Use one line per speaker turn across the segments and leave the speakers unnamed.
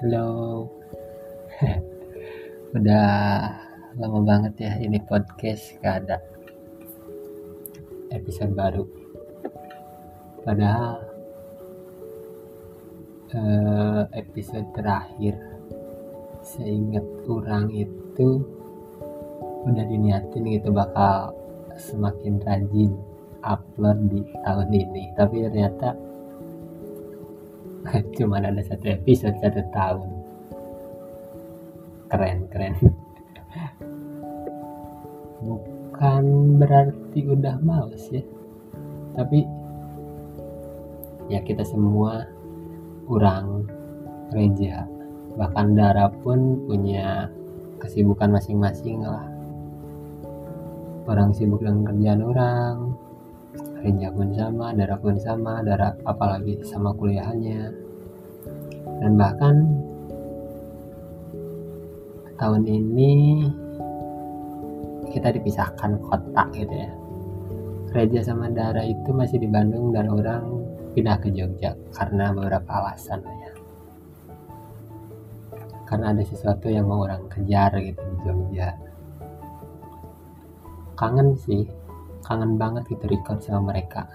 Halo. Udah lama banget ya ini podcast gak ada episode baru. Padahal eh, episode terakhir seingat orang itu udah diniatin gitu bakal semakin rajin upload di tahun ini tapi ternyata cuma ada satu episode satu tahun. Keren keren. Bukan berarti udah males ya. Tapi ya kita semua kurang reja. Bahkan Dara pun punya kesibukan masing-masing lah. Orang sibuk dengan kerjaan orang Reja pun sama, Dara pun sama, Dara apalagi sama kuliahannya. Dan bahkan tahun ini kita dipisahkan kota gitu ya. Reja sama Dara itu masih di Bandung dan orang pindah ke Jogja karena beberapa alasan ya. Karena ada sesuatu yang mau orang kejar gitu di Jogja. Kangen sih kangen banget gitu record sama mereka.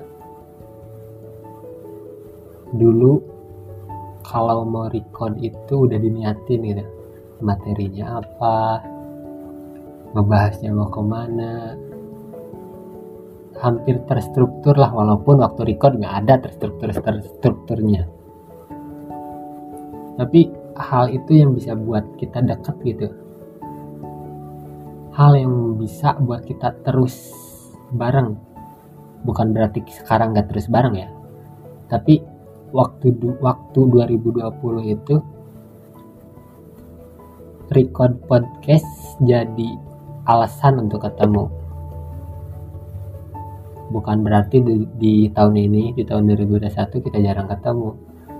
Dulu kalau mau record itu udah diniatin gitu. Materinya apa ngebahasnya mau ke mana. Hampir terstruktur lah walaupun waktu record nggak ada terstruktur terstrukturnya. Tapi hal itu yang bisa buat kita dekat gitu. Hal yang bisa buat kita terus bareng. Bukan berarti sekarang nggak terus bareng ya. Tapi waktu waktu 2020 itu record podcast jadi alasan untuk ketemu. Bukan berarti di, di tahun ini di tahun 2021 kita jarang ketemu.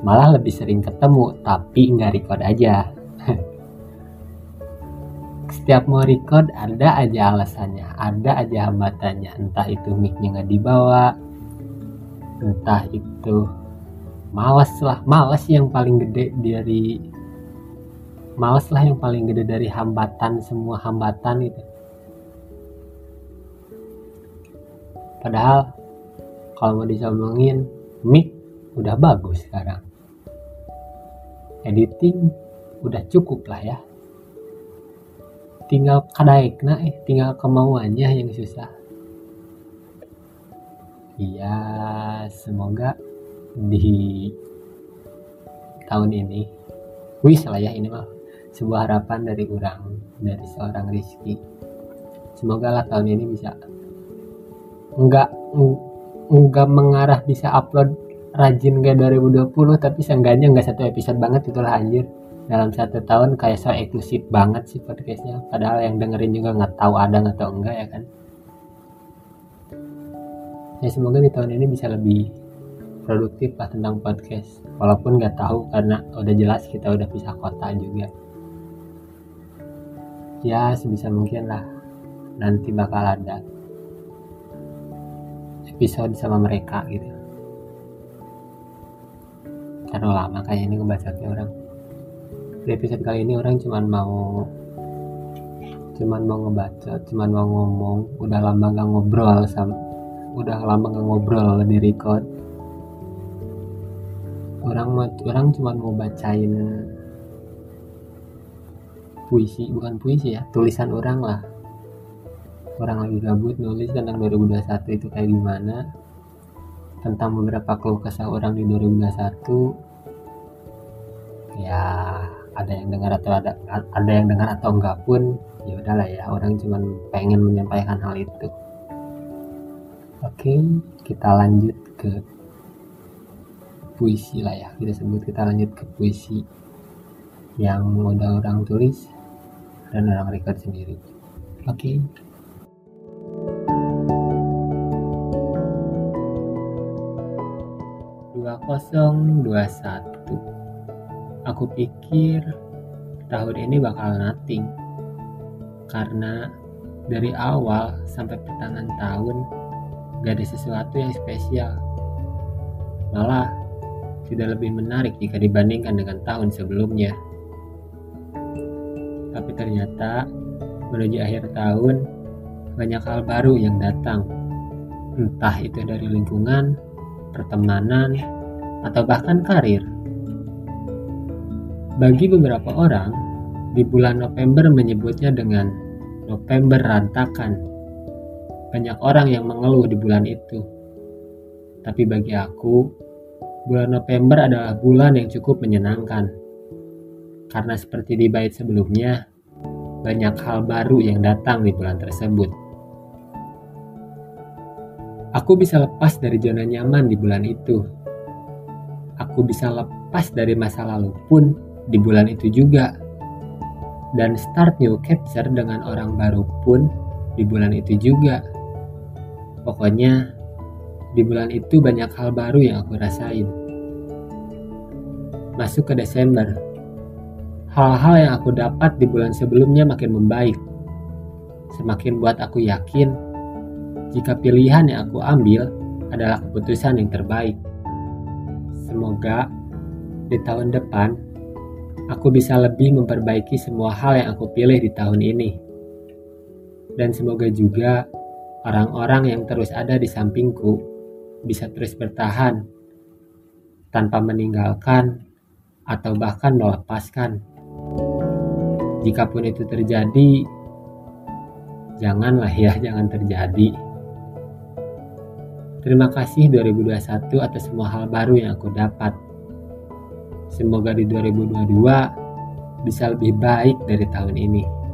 Malah lebih sering ketemu tapi nggak record aja setiap mau record ada aja alasannya ada aja hambatannya. Entah itu micnya nggak dibawa entah itu males lah. Males yang paling gede dari males lah yang paling gede dari hambatan semua hambatan itu. Padahal kalau mau dicombongin mic udah bagus sekarang. Editing udah cukup lah ya tinggal kadaik nah eh tinggal kemauannya yang susah. Iya semoga di tahun ini wis lah ya ini mah sebuah harapan dari orang dari seorang Rizky. Semoga lah tahun ini bisa enggak enggak mengarah bisa upload rajin kayak 2020 tapi seenggaknya enggak satu episode banget itulah anjir dalam satu tahun kayak so eksklusif banget sih podcastnya. Padahal yang dengerin juga nggak tahu ada tahu enggak ya kan? Ya semoga di tahun ini bisa lebih produktif lah tentang podcast. Walaupun nggak tahu karena udah jelas kita udah pisah kota juga. Ya sebisa mungkin lah nanti bakal ada episode sama mereka gitu. Terlalu lama kayak ini ngebacanya orang di episode kali ini orang cuman mau cuman mau ngebaca cuman mau ngomong. Udah lama gak ngobrol sama udah lama gak ngobrol di record. Orang orang cuman mau bacain puisi bukan puisi ya tulisan orang lah. Orang lagi gabut nulis tentang 2021 itu kayak gimana tentang beberapa keluh kesah orang di 2021 ya ada yang dengar atau ada ada yang dengar atau enggak pun ya udahlah ya orang cuma pengen menyampaikan hal itu. Oke kita lanjut ke puisi lah ya kita sebut kita lanjut ke puisi yang udah orang tulis dan orang record sendiri. Oke. dua kosong dua satu Aku pikir tahun ini bakal nothing. Karena dari awal sampai pertengahan tahun gak ada sesuatu yang spesial. Malah tidak lebih menarik jika dibandingkan dengan tahun sebelumnya. Tapi ternyata menuju akhir tahun banyak hal baru yang datang. Entah itu dari lingkungan, pertemanan, atau bahkan karir. Bagi beberapa orang, di bulan November menyebutnya dengan November rantakan. Banyak orang yang mengeluh di bulan itu. Tapi bagi aku, bulan November adalah bulan yang cukup menyenangkan. Karena seperti di bait sebelumnya, banyak hal baru yang datang di bulan tersebut. Aku bisa lepas dari zona nyaman di bulan itu. Aku bisa lepas dari masa lalu pun di bulan itu juga. Dan start new capture dengan orang baru pun di bulan itu juga. Pokoknya di bulan itu banyak hal baru yang aku rasain. Masuk ke Desember. Hal-hal yang aku dapat di bulan sebelumnya makin membaik. Semakin buat aku yakin jika pilihan yang aku ambil adalah keputusan yang terbaik. Semoga di tahun depan aku bisa lebih memperbaiki semua hal yang aku pilih di tahun ini. Dan semoga juga orang-orang yang terus ada di sampingku bisa terus bertahan tanpa meninggalkan atau bahkan melepaskan. Jikapun itu terjadi, janganlah ya, jangan terjadi. Terima kasih 2021 atas semua hal baru yang aku dapat. Semoga di 2022 bisa lebih baik dari tahun ini.